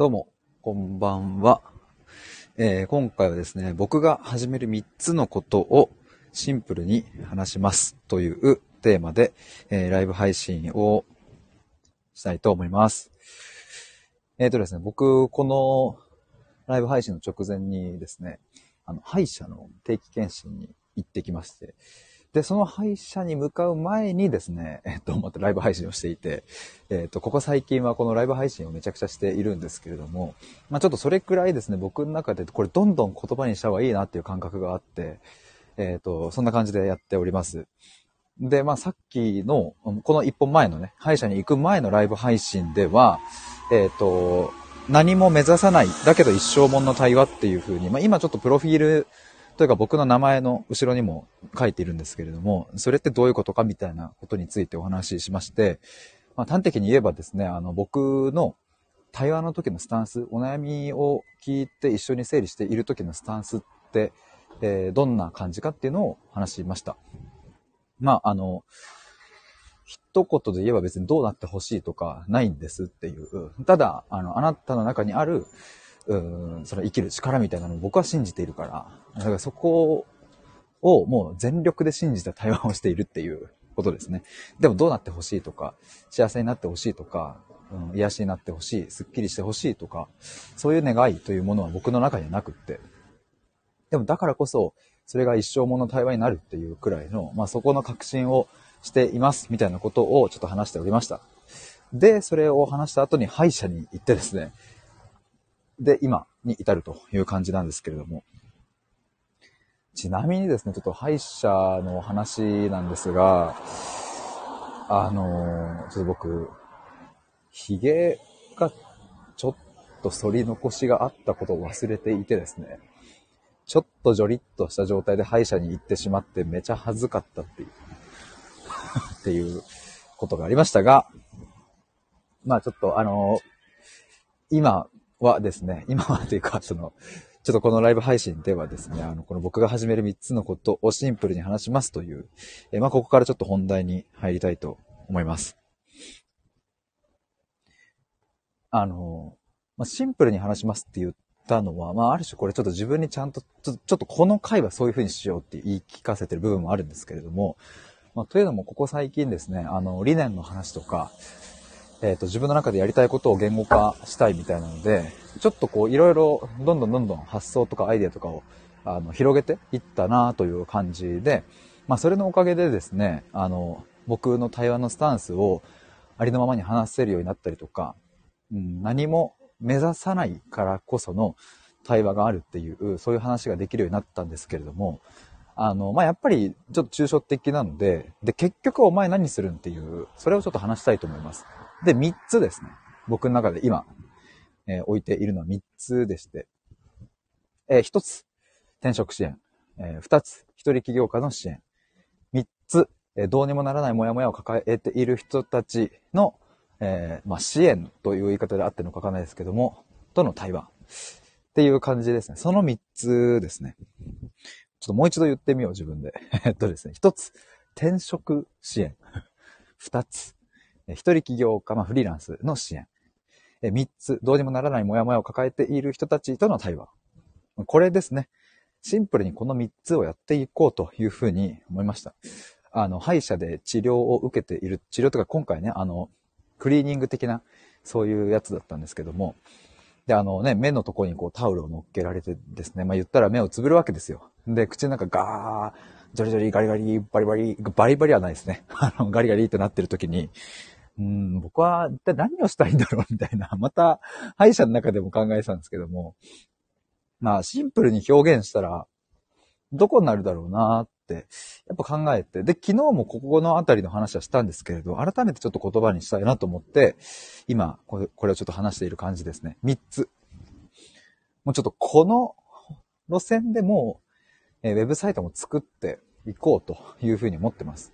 どうも、こんばんは。えー今回はですね、僕が始める3つのことをシンプルに話しますというテーマで、えーライブ配信をしたいと思います。えっ、とですね、僕、このライブ配信の直前にですね、あの、歯医者の定期検診に行ってきまして、で、その歯医者に向かう前にですね、えっと、またライブ配信をしていて、えっと、ここ最近はこのライブ配信をめちゃくちゃしているんですけれども、まあちょっとそれくらいですね、僕の中でこれどんどん言葉にした方がいいなっていう感覚があって、えっと、そんな感じでやっております。で、まあさっきの、この一本前のね、歯医者に行く前のライブ配信では、えっと、何も目指さない、だけど一生もんの対話っていう風に、まあ今ちょっとプロフィールというか僕の名前の後ろにも書いているんですけれども、それってどういうことかみたいなことについてお話ししまして、まあ、端的に言えばですね、あの僕の対話の時のスタンス、お悩みを聞いて一緒に整理している時のスタンスって、えーどんな感じかっていうのを話しました。まあ、あの、一言で言えば別にどうなってほしいとかないんですっていう。ただ、あの、あなたの中にある、うん、その生きる力みたいなのを僕は信じているから、だからそこをもう全力で信じた対話をしているっていうことですね。でもどうなってほしいとか、幸せになってほしいとか、うん、癒しになってほしい、すっきりしてほしいとか、そういう願いというものは僕の中にはなくって。でもだからこそ、それが一生もの対話になるっていうくらいの、まあそこの確信をしていますみたいなことをちょっと話しておりました。で、それを話した後に歯医者に行ってですね、で、今に至るという感じなんですけれども。ちなみにですね、ちょっと歯医者の話なんですが、あのちょっと僕、髭がちょっと反り残しがあったことを忘れていてですね、ちょっとジョリッとした状態で歯医者に行ってしまってめちゃ恥ずかったっていう、っていうことがありましたが、まあちょっとあの今はですね、今はというか、その、ちょっとこのライブ配信ではですね、あの、この僕が始める3つのことをシンプルに話しますという、えまあ、ここからちょっと本題に入りたいと思います。あの、まあ、シンプルに話しますって言ったのは、まあ、ある種これちょっと自分にちゃんと、ちょっと、この回はそういう風にしようって言い聞かせてる部分もあるんですけれども、まあ、というのもここ最近ですね、あの、理念の話とか、えっ、と、自分の中でやりたいことを言語化したいみたいなので、ちょっとこう、いろいろ、どんどんどんどん発想とかアイデアとかを、あの、広げていったなという感じで、まあ、それのおかげでですね、あの、僕の対話のスタンスをありのままに話せるようになったりとか、うん、何も目指さないからこその対話があるっていう、そういう話ができるようになったんですけれども、あの、まあ、やっぱりちょっと抽象的なので、で、結局お前何するんっていう、それをちょっと話したいと思います。で、3つですね。僕の中で今、えー置いているのは3つでして、えー1つ、転職支援。えー2つ、一人起業家の支援。3つ、えどうにもならないモヤモヤを抱えている人たちの、えまあ、支援という言い方であってるのかわかんないですけども、との対話。っていう感じですね。その3つですね。ちょっともう一度言ってみよう、自分で。えっとですね。1つ、転職支援。2つ、一人起業家、まあ、フリーランスの支援。三つ、どうにもならないモヤモヤを抱えている人たちとの対話。これですね。シンプルにこの三つをやっていこうというふうに思いました。あの、歯医者で治療を受けている、治療とか今回ね、あの、クリーニング的な、そういうやつだったんですけども、で、あのね、目のとこにこうタオルを乗っけられてですね、まあ言ったら目をつぶるわけですよ。で、口の中ガー、ジョリジョリ、ガリガリ、バリバリ、バリバリはないですね。あの、ガリガリってなってる時に、うん、僕は一体何をしたいんだろうみたいな、また歯医者の中でも考えてたんですけども、まあシンプルに表現したら、どこになるだろうなって、やっぱ考えて、で、昨日もここのあたりの話はしたんですけれど、改めてちょっと言葉にしたいなと思って、今、これこれをちょっと話している感じですね。三つ。もうちょっとこの路線でもう、えーウェブサイトも作っていこうというふうに思ってます。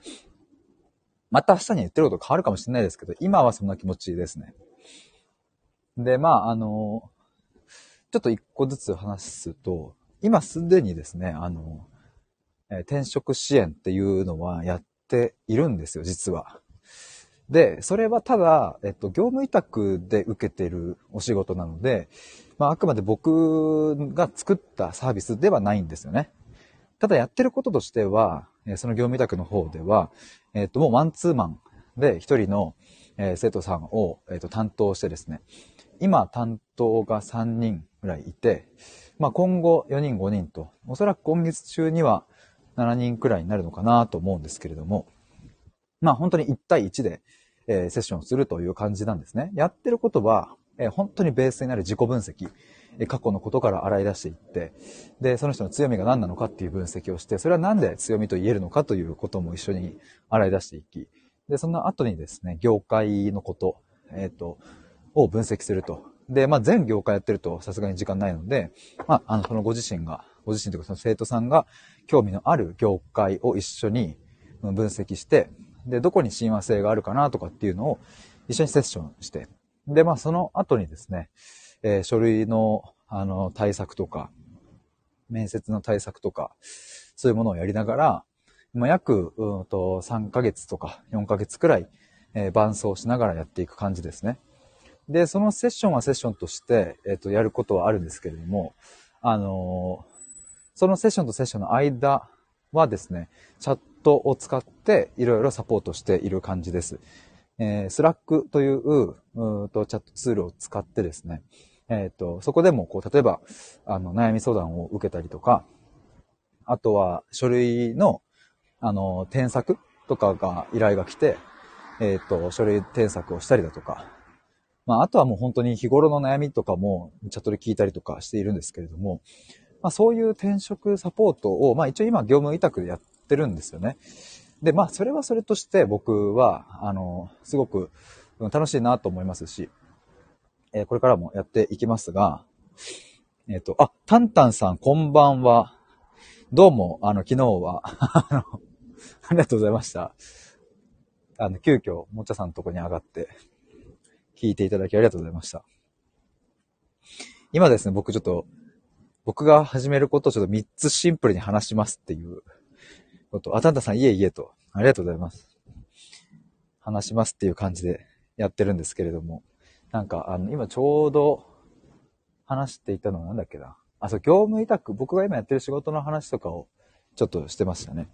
また明日に言ってること変わるかもしれないですけど、今はそんな気持ちですね。で、まあ、あの、ちょっと一個ずつ話すと、今すでにですね、あの、え転職支援っていうのはやっているんですよ、実は。で、それはただ、えっと、業務委託で受けてるお仕事なので、まあ、あくまで僕が作ったサービスではないんですよね。ただやってることとしては、その業務委託の方では、えっと、もうマンツーマンで一人の、生徒さんを、えっと、担当してですね、今担当が3人ぐらいいて、まあ、今後4人5人と、おそらく今月中には7人くらいになるのかなと思うんですけれども、まあ本当に1対1で、えー、セッションするという感じなんですね。やってることは、えー、本当にベースになる自己分析、過去のことから洗い出していって、で、その人の強みが何なのかっていう分析をして、それはなんで強みと言えるのかということも一緒に洗い出していき、で、その後にですね、業界のこと、えっ、と、を分析すると。で、まあ、全業界やってるとさすがに時間ないので、まあ、あの、そのご自身が、ご自身というかその生徒さんが興味のある業界を一緒に分析して、で、どこに親和性があるかなとかっていうのを一緒にセッションして、で、まあその後にですね、えー、書類の、あの、対策とか、面接の対策とか、そういうものをやりながら、まあ、約、うんと、3ヶ月とか4ヶ月くらい、えー、伴走しながらやっていく感じですね。で、そのセッションはセッションとして、えっ、ー、と、やることはあるんですけれども、あのー、そのセッションとセッションの間はですね、チャットを使っていろいろサポートしている感じです。えー、スラックという、うとチャットツールを使ってですね、えっ、ー、と、そこでも、こう、例えば、あの、悩み相談を受けたりとか、あとは、書類の、あの、添削とかが、依頼が来て、えっ、ー、と、書類添削をしたりだとか、まあ、あとはもう本当に日頃の悩みとかも、チャットで聞いたりとかしているんですけれども、まあ、そういう転職サポートを、まあ、一応今、業務委託でやっってるんですよね。で、まあ、それはそれとして僕は、あの、すごく楽しいなと思いますし、えー、これからもやっていきますが、えっ、ー、と、あ、タンタンさん、こんばんは。どうも、あの、昨日は、あの、ありがとうございました。あの、急遽、もちゃさんのとこに上がって、聞いていただきありがとうございました。今ですね、僕ちょっと、僕が始めることをちょっと3つシンプルに話しますっていうこと、あ、たんたさん、いえいえと、ありがとうございます。話しますっていう感じでやってるんですけれども、なんか、あの、今ちょうど話していたのはなんだっけな。あ、そう、業務委託、僕が今やってる仕事の話とかをちょっとしてましたね。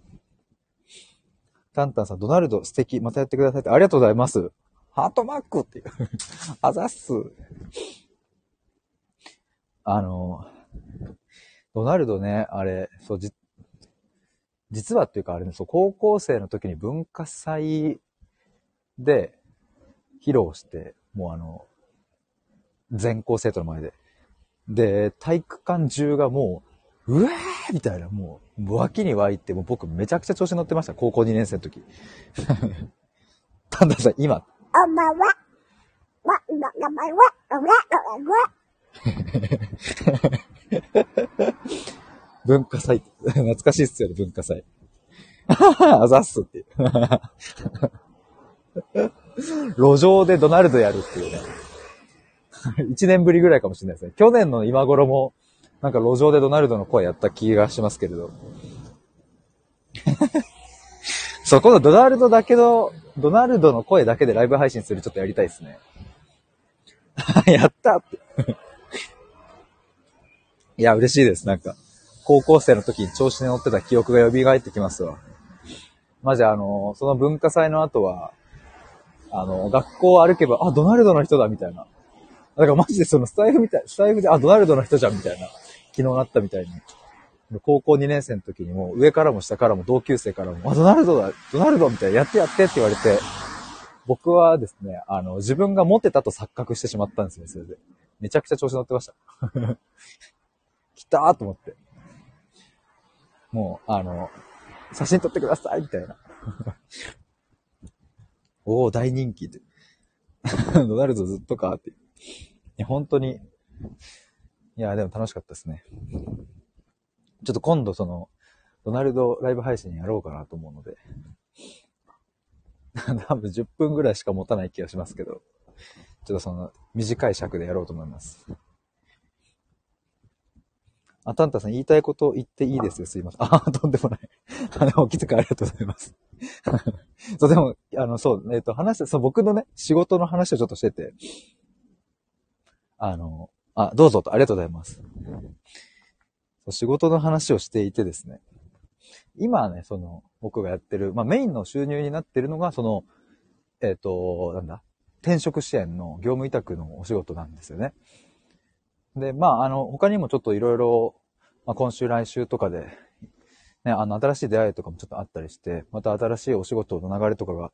タンタンさん、ドナルド素敵、またやってくださいって、ありがとうございます。ハートマークっていう あざっす。あの、ドナルドね、あれ、そう、じ、実はっていうかあれね、そう、高校生の時に文化祭で披露して、もうあの、全校生徒の前で。で、体育館中がもう、うわーみたいな、もう、脇に湧いて、もう僕めちゃくちゃ調子乗ってました、高校2年生の時。たださん、今？おまわ、わ、名前は、わ、わ、わ。文化祭。懐かしいっすよね、文化祭。あざっすって。路上でドナルドやるっていうね。一年ぶりぐらいかもしれないですね。去年の今頃も、なんか路上でドナルドの声やった気がしますけれど。そう、今度ドナルドだけど、ドナルドの声だけでライブ配信するちょっとやりたいですね。やったって。いや、嬉しいです。なんか。高校生の時に調子に乗ってた記憶が蘇ってきますわ。マジあの、その文化祭の後は、あの、学校を歩けば、あ、ドナルドの人だ、みたいな。だからマジでそのスタイフみたい、スタイフで、あ、ドナルドの人じゃん、みたいな。昨日なったみたいに。高校2年生の時にも、上からも下からも同級生からも、あ、ドナルドだ、ドナルドみたいな、やってやってって言われて、僕はですね、あの、自分がモテたと錯覚してしまったんですね、それで。めちゃくちゃ調子乗ってました。来たーと思って。もう、あの、写真撮ってくださいみたいな。おお、大人気って。ドナルドずっとかって。いや、本当に。いや、でも楽しかったですね。ちょっと今度その、ドナルドライブ配信やろうかなと思うので。多分10分ぐらいしか持たない気がしますけど、ちょっとその短い尺でやろうと思います。あ、タンタさん言いたいこと言っていいですよ。すいません。あ、とんでもない。あの、お気遣いありがとうございます。そう、でも、あの、そう、えっ、ー、と、話して、そう、僕のね、仕事の話をちょっとしてて、あの、あ、どうぞと、ありがとうございます。仕事の話をしていてですね、今ね、その、僕がやってる、まあ、メインの収入になってるのが、その、えっ、ー、と、なんだ、転職支援の業務委託のお仕事なんですよね。で、まあ、あの、他にもちょっといろいろ、まあ、今週来週とかで、ね、あの、新しい出会いとかもちょっとあったりして、また新しいお仕事の流れとかが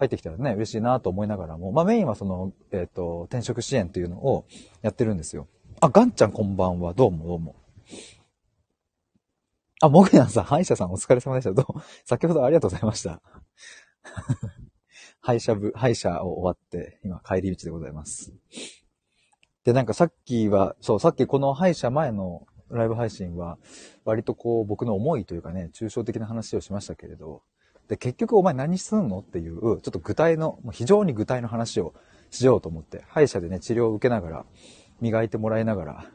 入ってきたらね、嬉しいなと思いながらも、まあメインはその、えっ、ー、と、転職支援っていうのをやってるんですよ。あ、ガンちゃんこんばんは。どうもどうも。あ、モグヤンさん、歯医者さんお疲れ様でした。どうも、先ほどありがとうございました。歯医者部、歯医者を終わって、今帰り道でございます。で、なんかさっきは、そう、さっきこの歯医者前のライブ配信は、割とこう僕の思いというかね、抽象的な話をしましたけれど、で、結局お前何すんの？っていう、ちょっと具体の、も非常に具体の話をしようと思って、歯医者でね、治療を受けながら、磨いてもらいながら、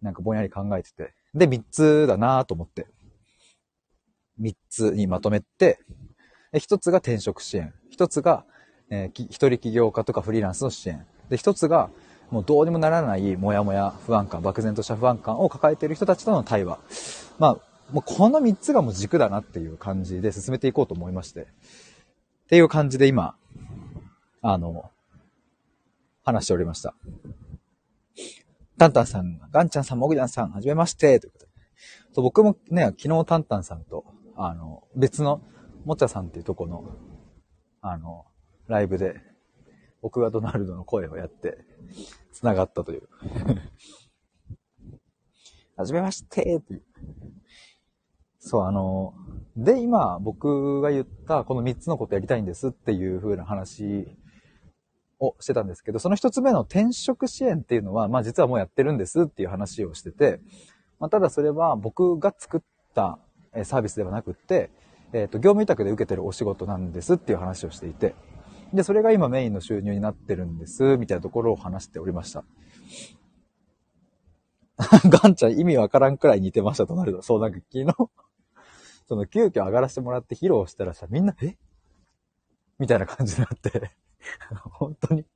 なんかぼんやり考えてて、で、3つだなと思って、3つにまとめて、1つが転職支援、1つが、えー、一人起業家とかフリーランスの支援、で、1つが、もうどうにもならないモヤモヤ不安感、漠然とした不安感を抱えている人たちとの対話。まあ、もうこの3つがもう軸だなっていう感じで進めていこうと思いまして。っていう感じで今、あの、話しておりました。タンタンさん、ガンちゃんさん、モグジャンさん、はじめまして、ということで。そう僕もね、昨日タンタンさんと、あの、別の、もちゃさんっていうとこの、あの、ライブで、僕がドナルドの声をやって、繋がったという。はじめましてという。そう、あの、で、今、僕が言った、この3つのことやりたいんですっていう風な話をしてたんですけど、その一つ目の転職支援っていうのは、まあ実はもうやってるんですっていう話をしてて、まあただそれは僕が作ったサービスではなくって、えっ、ー、と、業務委託で受けてるお仕事なんですっていう話をしていて、で、それが今メインの収入になってるんです、みたいなところを話しておりました。ガンちゃん意味わからんくらい似てましたとなると、そうなんか昨日その急遽上がらせてもらって披露したらさ、みんな、え？みたいな感じになって。本当に。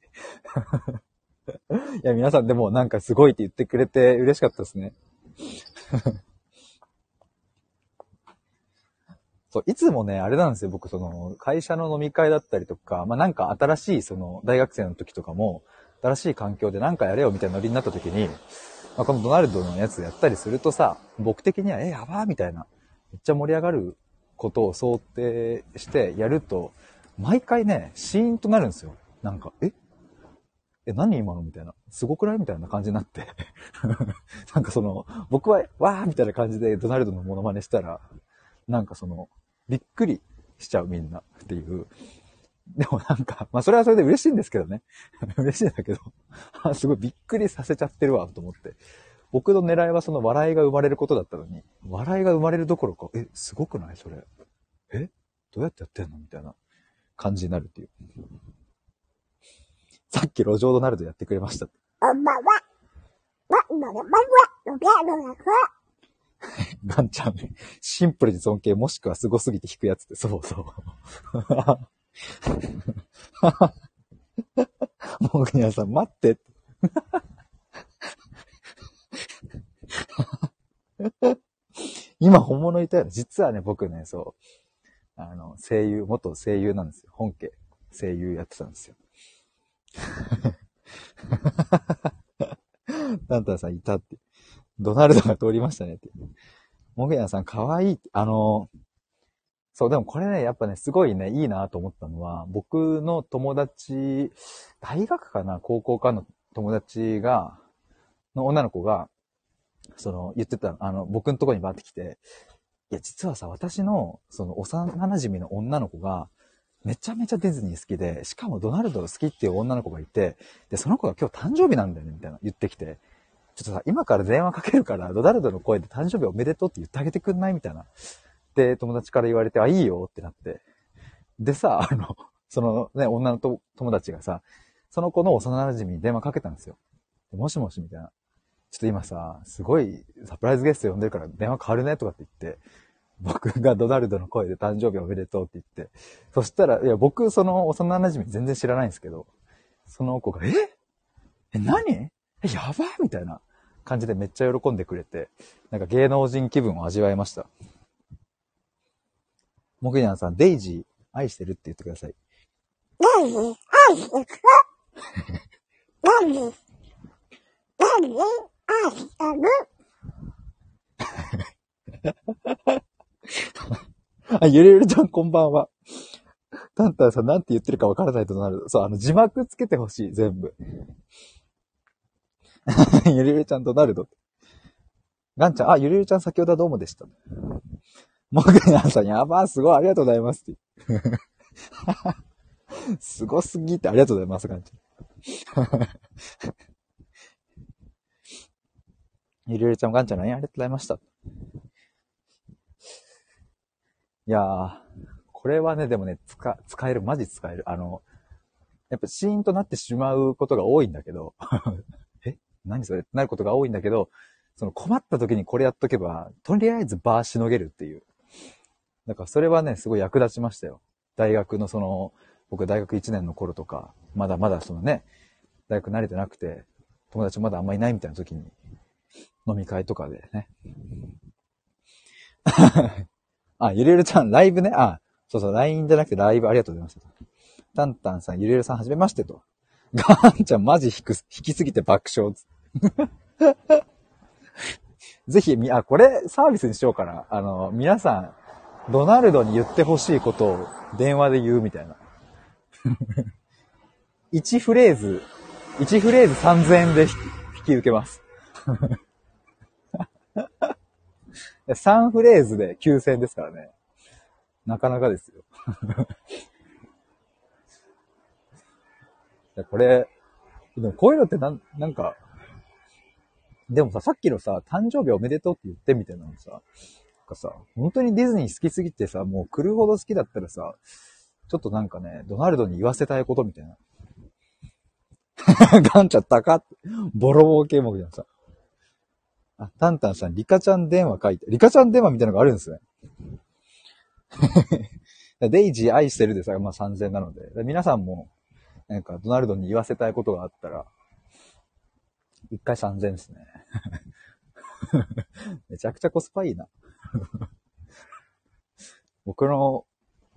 いや、皆さんでもなんかすごいって言ってくれて嬉しかったですね。そう、いつもね、あれなんですよ。僕、その、会社の飲み会だったりとか、まあ、なんか新しい、その、大学生の時とかも、新しい環境でなんかやれよみたいなノリになった時に、まあ、このドナルドのやつやったりするとさ、僕的には、え、やばーみたいな、めっちゃ盛り上がることを想定してやると、毎回ね、シーンとなるんですよ。なんか、え？え、何今のみたいな。すごくないみたいな感じになって なんかその、僕は、わーみたいな感じでドナルドのモノマネしたら、なんかその、びっくりしちゃうみんなっていう。でもなんか、まあそれはそれで嬉しいんですけどね。嬉しいんだけど すごいびっくりさせちゃってるわ、と思って。僕の狙いはその笑いが生まれることだったのに、笑いが生まれるどころか、え、すごくない？それ。え？どうやってやってんの？みたいな。感じになるっていう。さっき路上ドナルドやってくれました。ガンちゃん、シンプルに尊敬もしくは凄すぎて弾くやつって、そうそう。もう皆さん待って。今本物いたよ。実はね、僕ね、そう。あの、声優、元声優なんですよ。本家、声優やってたんですよ。ダンタンさんいたって。ドナルドが通りましたねって。モゲヤさんかわいいって。あの、そう、でもこれね、やっぱね、すごいね、いいなと思ったのは、僕の友達、大学かな高校かの友達が、の女の子が、その、言ってた、あの、僕のとこにバーって来て、いや、実はさ、私の、その、幼馴染の女の子が、めちゃめちゃディズニー好きで、しかもドナルドが好きっていう女の子がいて、で、その子が今日誕生日なんだよね、みたいな言ってきて、ちょっとさ、今から電話かけるから、ドナルドの声で誕生日おめでとうって言ってあげてくんない？みたいな。で、友達から言われて、あ、いいよってなって。でさ、あの、そのね、女の友達がさ、その子の幼馴染に電話かけたんですよ。もしもしみたいな。ちょっと今さ、すごいサプライズゲスト呼んでるから電話変わるねとかって言って、僕がドナルドの声で誕生日おめでとうって言って、そしたら、いや、僕、その幼馴染全然知らないんですけど、その子が、え？え、何？え、やばい！みたいな感じでめっちゃ喜んでくれて、なんか芸能人気分を味わいました。モグニャンさん、デイジー愛してるって言ってください。デイジー愛してる？デイジー、デイジー。あ、ゆるゆるちゃんこんばんは。タンタンさんなんて言ってるかわからないとなる。そう、あの、字幕つけてほしい、全部。ゆるゆるちゃんとなると。ガンちゃん、あ、ゆるゆるちゃん先ほどはどうもでした。もぐにゃんさん、やばー、すごい、ありがとうございますって。すごすぎてありがとうございます、ガンちゃん。ゆるゆるちゃん、ガンちゃん、ありがとうございました。いやー、これはね、でもね、使、使える、マジ使える。あの、やっぱシーンとなってしまうことが多いんだけど、え？何それ？ってなることが多いんだけど、その困った時にこれやっとけば、とりあえずバーしのげるっていう。だからそれはね、すごい役立ちましたよ。大学のその、僕大学1年の頃とか、まだまだそのね、大学慣れてなくて、友達まだあんまいないみたいな時に、飲み会とかでね。あ、ゆるゆるちゃん、ライブね。あ、そうそう、LINE じゃなくてライブありがとうございます。タンタンさん、ゆるゆるさん、はじめましてと。ガーンちゃん、マジ引く、引きすぎて爆笑。ぜひ、み、あ、これ、サービスにしようかな。あの、皆さん、ドナルドに言ってほしいことを電話で言うみたいな。1フレーズ、1フレーズ3000円で引き受けます。3フレーズで9000ですからね。なかなかですよ。これ、でもこういうのってなん、なんか、でもさ、さっきのさ、誕生日おめでとうって言ってみたいなのさ、なんかさ、本当にディズニー好きすぎてさ、もう来るほど好きだったらさ、ちょっとなんかね、ドナルドに言わせたいことみたいな。ガンちゃったかって、ボロボロ系目じゃんさ。あ、タンタンさん、リカちゃん電話書いて、リカちゃん電話みたいなのがあるんですね。デイジー愛してるでさ、まあ3000なので、皆さんも、なんかドナルドに言わせたいことがあったら、一回3000ですね。めちゃくちゃコスパいいな。僕の、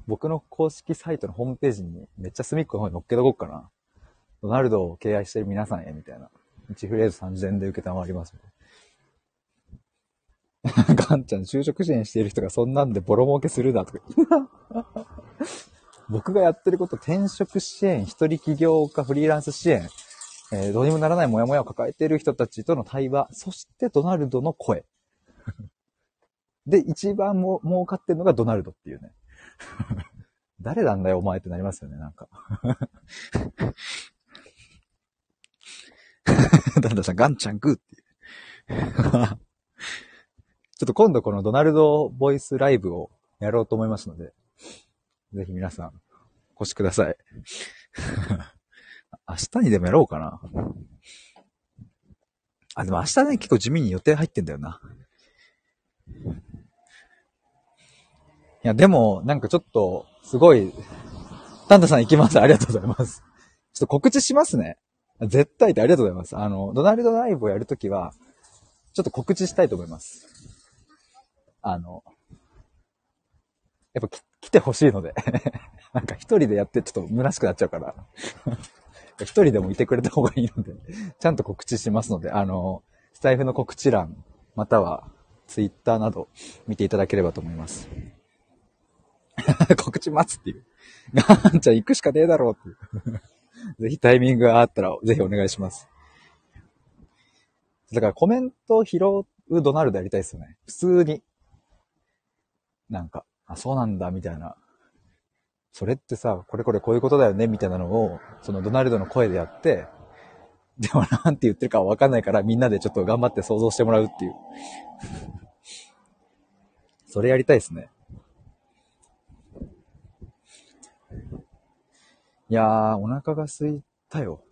僕の公式サイトのホームページにめっちゃ隅っこの方に乗っけとこうかな。ドナルドを敬愛してる皆さんへ、みたいな。1フレーズ3000で受けたまります、ガンちゃん、就職支援している人がそんなんでボロ儲けするだとか。僕がやってること、転職支援、一人起業家、フリーランス支援、えー、どうにもならないモヤモヤを抱えている人たちとの対話、そしてドナルドの声。で、一番も儲かってるのがドナルドっていうね。誰なんだよ、お前ってなりますよね、なんか。ダンダさん、ガンちゃんグーっていう。ちょっと今度このドナルドボイスライブをやろうと思いますので、ぜひ皆さん、お越しください。明日にでもやろうかな。あ、でも明日ね、結構地味に予定入ってんだよな。いや、でも、なんかちょっと、すごい、タンタさん行きます。ありがとうございます。ちょっと告知しますね。絶対ってありがとうございます。あの、ドナルドライブをやるときは、ちょっと告知したいと思います。あの、やっぱ来てほしいので なんか一人でやってちょっと虚しくなっちゃうから 一人でもいてくれた方がいいのでちゃんと告知しますので、あの、スタイフの告知欄、またはツイッターなど見ていただければと思います。告知待つっていう。ガンちゃん行くしかねえだろうっていう。ぜひタイミングがあったら、ぜひお願いします。だからコメント拾うドナルドやりたいですよね。普通に。なんか、あ、そうなんだ、みたいな。それってさ、これこれこういうことだよね、みたいなのを、そのドナルドの声でやって、でもなんて言ってるかわかんないから、みんなでちょっと頑張って想像してもらうっていう。それやりたいですね。いやー、お腹が空いたよ。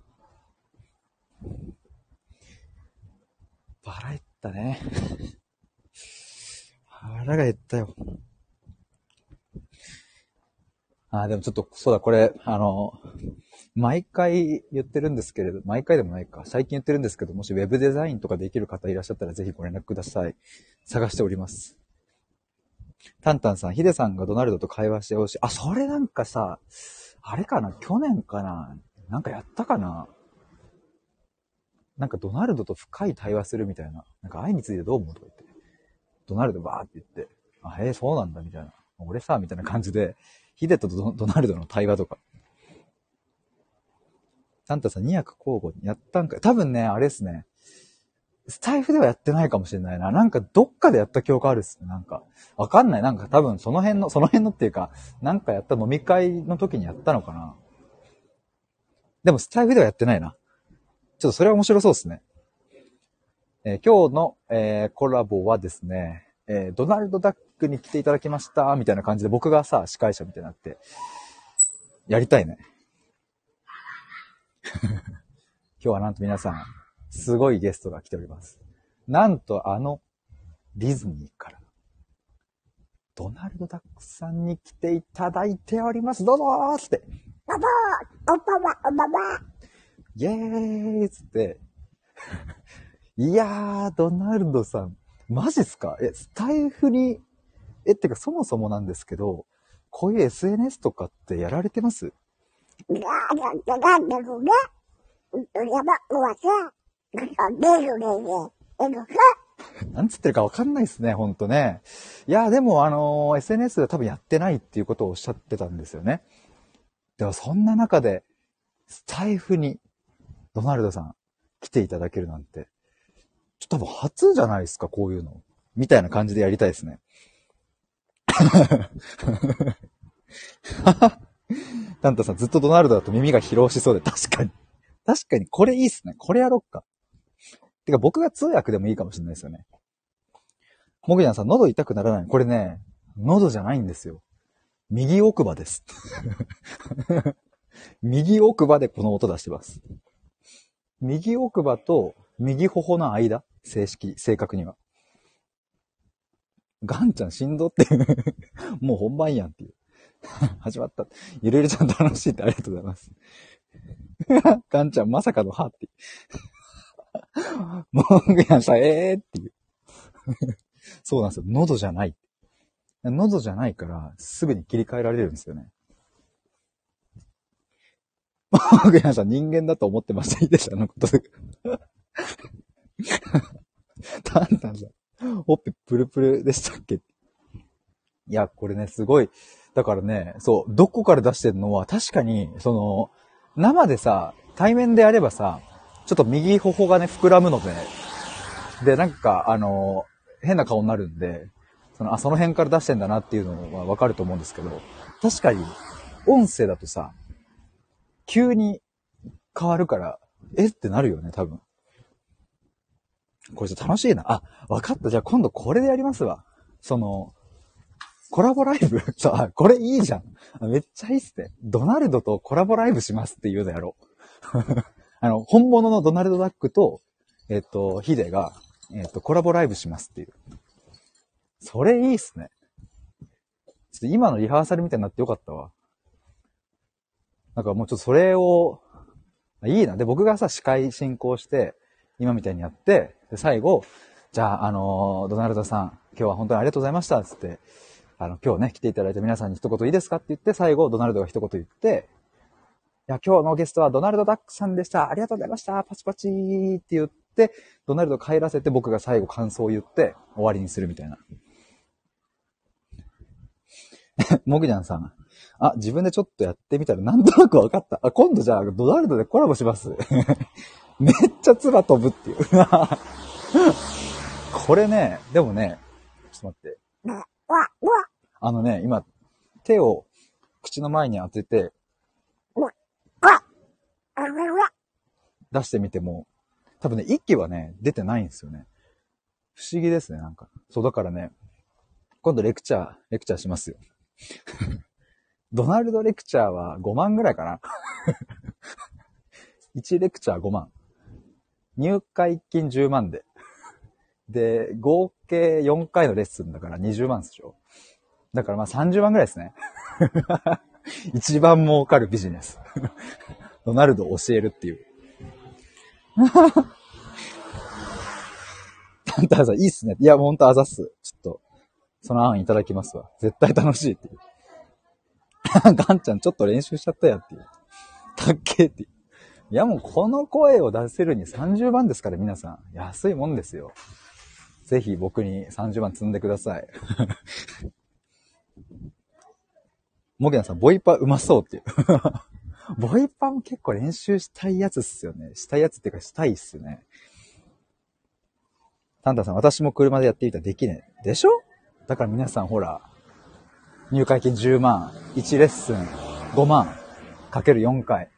腹減ったね。腹が減ったよ。あ、でもちょっと、そうだ、これ、あの、毎回言ってるんですけれど、毎回でもないか。最近言ってるんですけど、もしウェブデザインとかできる方いらっしゃったらぜひご連絡ください。探しております。タンタンさん、ヒデさんがドナルドと会話してほしい。あ、それなんかさ、あれかな？去年かな？なんかやったかな？なんかドナルドと深い対話するみたいな。なんか愛についてどう思うとか言って。ドナルドバーって言って、あ、へえ、そうなんだみたいな。俺さ、みたいな感じで、ヒデとドナルドの対話とか。タンタさん2役交互にやったんか。多分ね、あれですね。スタイフではやってないかもしれないな。なんかどっかでやった記憶あるっすね。なんか。わかんない。なんか多分その辺の、その辺のっていうか、なんかやった飲み会の時にやったのかな。でもスタイフではやってないな。ちょっとそれは面白そうですね。えー、今日の、えー、コラボはですね、えー、ドナルドダックに来ていただきました、みたいな感じで僕がさ、司会者みたいになって、やりたいね。今日はなんと皆さん、すごいゲストが来ております。なんとあの、ディズニーから、ドナルドダックさんに来ていただいております。どうぞーつって。ババーおばばおばばイェーイつって、いやー、ドナルドさん、マジっすか？え、スタイフに、え、ってかそもそもなんですけど、こういう SNS とかってやられてます？なんつってるかわかんないっすね、ほんとね。いや、でもあのー、SNS で多分やってないっていうことをおっしゃってたんですよね。でもそんな中で、スタイフに、ドナルドさん、来ていただけるなんて、ちょっと多分初じゃないですか、こういうの。みたいな感じでやりたいですね。タンタさんずっとドナルドだと耳が疲労しそうで、確かに。確かに、これいいっすね。これやろっか。てか僕が通訳でもいいかもしれないですよね。もぐやんさん、喉痛くならない。これね、喉じゃないんですよ。右奥歯です。右奥歯でこの音出してます。右奥歯と右頬の間、正式、正確には。ガンちゃんしんどって もう本番やんっていう。始まった。ゆるゆるちゃん楽しいってありがとうございます。ガンちゃんまさかの歯って。もうやんさ、ええー、っていう。そうなんですよ。喉じゃない。喉じゃないから、すぐに切り替えられるんですよね。もぐやんさん人間だと思ってました。いいでしょあのことで。タンタンさん、ほっぺプルプルでしたっけ？いや、これね、すごい。だからね、そう、どこから出してるのは確かに、その、生でさ、対面でやればさ、ちょっと右頬がね、膨らむので、で、なんか、あの、変な顔になるんで、その、あ、その辺から出してんだなっていうのはわかると思うんですけど、確かに、音声だとさ、急に変わるから、えってなるよね、多分。これちょっと楽しいな。あ、わかった。じゃあ今度これでやりますわ。その、コラボライブ？そう、これいいじゃん。めっちゃいいっすね。ドナルドとコラボライブしますっていうのやろう。あの、本物のドナルドダックと、えっと、ヒデが、えっと、コラボライブしますっていう。それいいっすね。ちょっと今のリハーサルみたいになってよかったわ。なんかもうちょっとそれを、いいな。で、僕がさ、司会進行して、今みたいにやって、で、最後、じゃあ、あのー、ドナルドさん、今日は本当にありがとうございました、つって、あの、今日ね、来ていただいた皆さんに一言いいですかって言って、最後、ドナルドが一言言って、いや、今日のゲストはドナルド・ダックさんでした。ありがとうございました。パチパチーって言って、ドナルド帰らせて僕が最後感想を言って終わりにするみたいな。モグジャンさん。あ、自分でちょっとやってみたらなんとなく分かった。あ、今度じゃあドナルドでコラボします。めっちゃ唾飛ぶっていう。これね、でもね、ちょっと待って。あのね、今、手を口の前に当てて、出してみても、多分ね、息はね、出てないんですよね。不思議ですね、なんか。そう、だからね、今度レクチャー、レクチャーしますよ。ドナルドレクチャーは5万ぐらいかな。1レクチャー5万。入会金10万で、で、合計4回のレッスンだから20万でしょだからまあ30万ぐらいですね。一番儲かるビジネス。ドナルドを教えるっていう。タンタンさん、いいっすね。いや、ほんとあざっす。ちょっと、その案いただきますわ。絶対楽しいっていう。ガンちゃん、ちょっと練習しちゃったやっていう。たっけーっていう。いや、もうこの声を出せるに30万ですから、皆さん。安いもんですよ。ぜひ僕に30万積んでください。モゲナさん、ボイパうまそうっていう。ボイパも結構練習したいやつっすよね。したいやつっていうかしたいっすよね。タンタンさん、私も車でやってみたらできねえ。でしょ？だから皆さんほら、入会金10万、1レッスン5万、かける4回、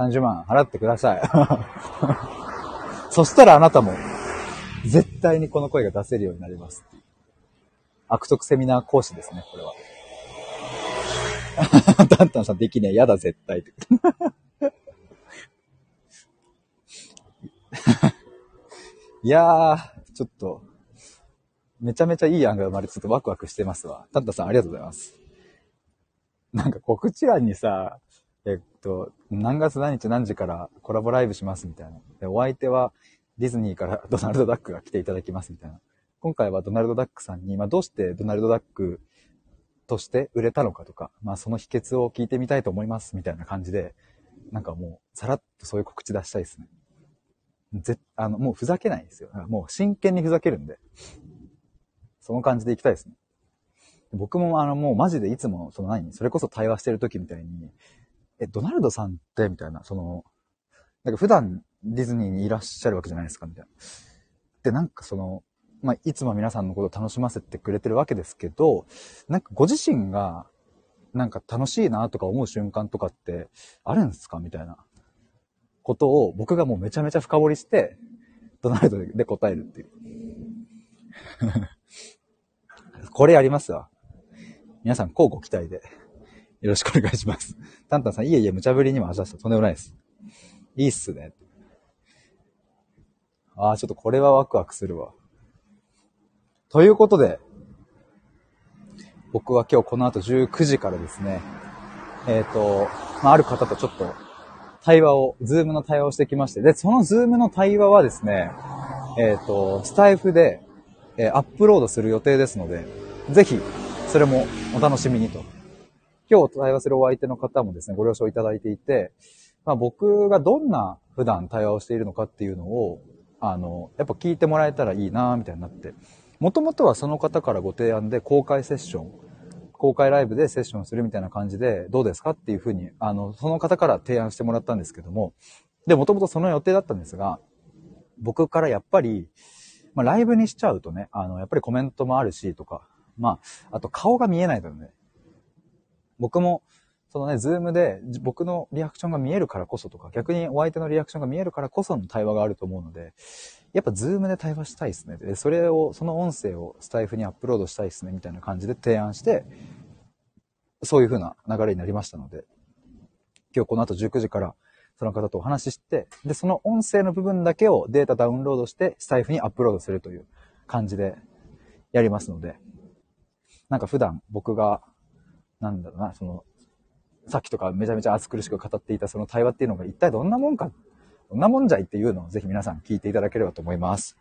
30万払ってください。そしたらあなたも、絶対にこの声が出せるようになります。悪徳セミナー講師ですね、これは。タンタンさんできねえ、やだ絶対。いやー、ちょっと、めちゃめちゃいい案が生まれて、ちょっとワクワクしてますわ。タンタンさんありがとうございます。なんか告知欄にさ、と、何月何日何時からコラボライブしますみたいな。で、お相手はディズニーから ドナルド・ダックが来ていただきますみたいな。今回はドナルド・ダックさんに、まあ、どうしてドナルド・ダックとして売れたのかとか、まあ、その秘訣を聞いてみたいと思いますみたいな感じで、なんかもう、さらっとそういう告知出したいですね。ぜ、あの、もうふざけないですよ。もう真剣にふざけるんで。その感じでいきたいですね。僕もあの、もうマジでいつも、その何それこそ対話してる時みたいに、え、ドナルドさんってみたいな、その、なんか普段ディズニーにいらっしゃるわけじゃないですかみたいな。で、なんかその、まあ、いつも皆さんのことを楽しませてくれてるわけですけど、なんかご自身が、なんか楽しいなとか思う瞬間とかってあるんですかみたいな。ことを僕がもうめちゃめちゃ深掘りして、ドナルドで答えるっていう。これやりますわ。皆さん、交互期待で。よろしくお願いします。タンタンさん、いえいえ、無茶ぶりにも味わした。とんでもないです。いいっすね。ああ、ちょっとこれはワクワクするわ。ということで、僕は今日この後19時からですね、えっ、ー、と、まあ、ある方とちょっと対話を、ズームの対話をしてきまして、で、そのズームの対話はですね、えっ、ー、と、スタイフで、えー、アップロードする予定ですので、ぜひ、それもお楽しみにと。今日対話するお相手の方もですね、ご了承いただいていて、まあ、僕がどんな普段対話をしているのかっていうのを、あの、やっぱ聞いてもらえたらいいなみたいになって、もともとはその方からご提案で公開セッション、公開ライブでセッションするみたいな感じで、どうですかっていうふうに、あの、その方から提案してもらったんですけども、で、もともとその予定だったんですが、僕からやっぱり、まあ、ライブにしちゃうとね、あの、やっぱりコメントもあるし、とか、まあ、あと顔が見えないのでね、僕も、そのね、ズームで僕のリアクションが見えるからこそとか、逆にお相手のリアクションが見えるからこその対話があると思うので、やっぱズームで対話したいですね。で、それを、その音声をスタイフにアップロードしたいですね、みたいな感じで提案して、そういう風な流れになりましたので、今日この後19時からその方とお話しして、で、その音声の部分だけをデータダウンロードして、スタイフにアップロードするという感じでやりますので、なんか普段僕が、なんだろうな、その、さっきとかめちゃめちゃ暑苦しく語っていたその対話っていうのが一体どんなもんかどんなもんじゃいっていうのをぜひ皆さん聞いていただければと思います。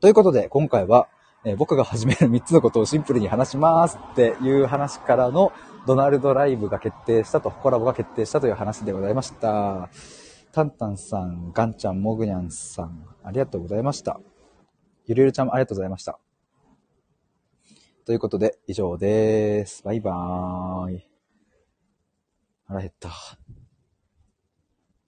ということで、今回は、えー、僕が始める3つのことをシンプルに話しますっていう話からのドナルドライブが決定したと、コラボが決定したという話でございました。タンタンさん、ガンちゃん、モグニャンさん、ありがとうございました。ゆるゆるちゃんもありがとうございました。ということで、以上です。バイバーイ。腹減った。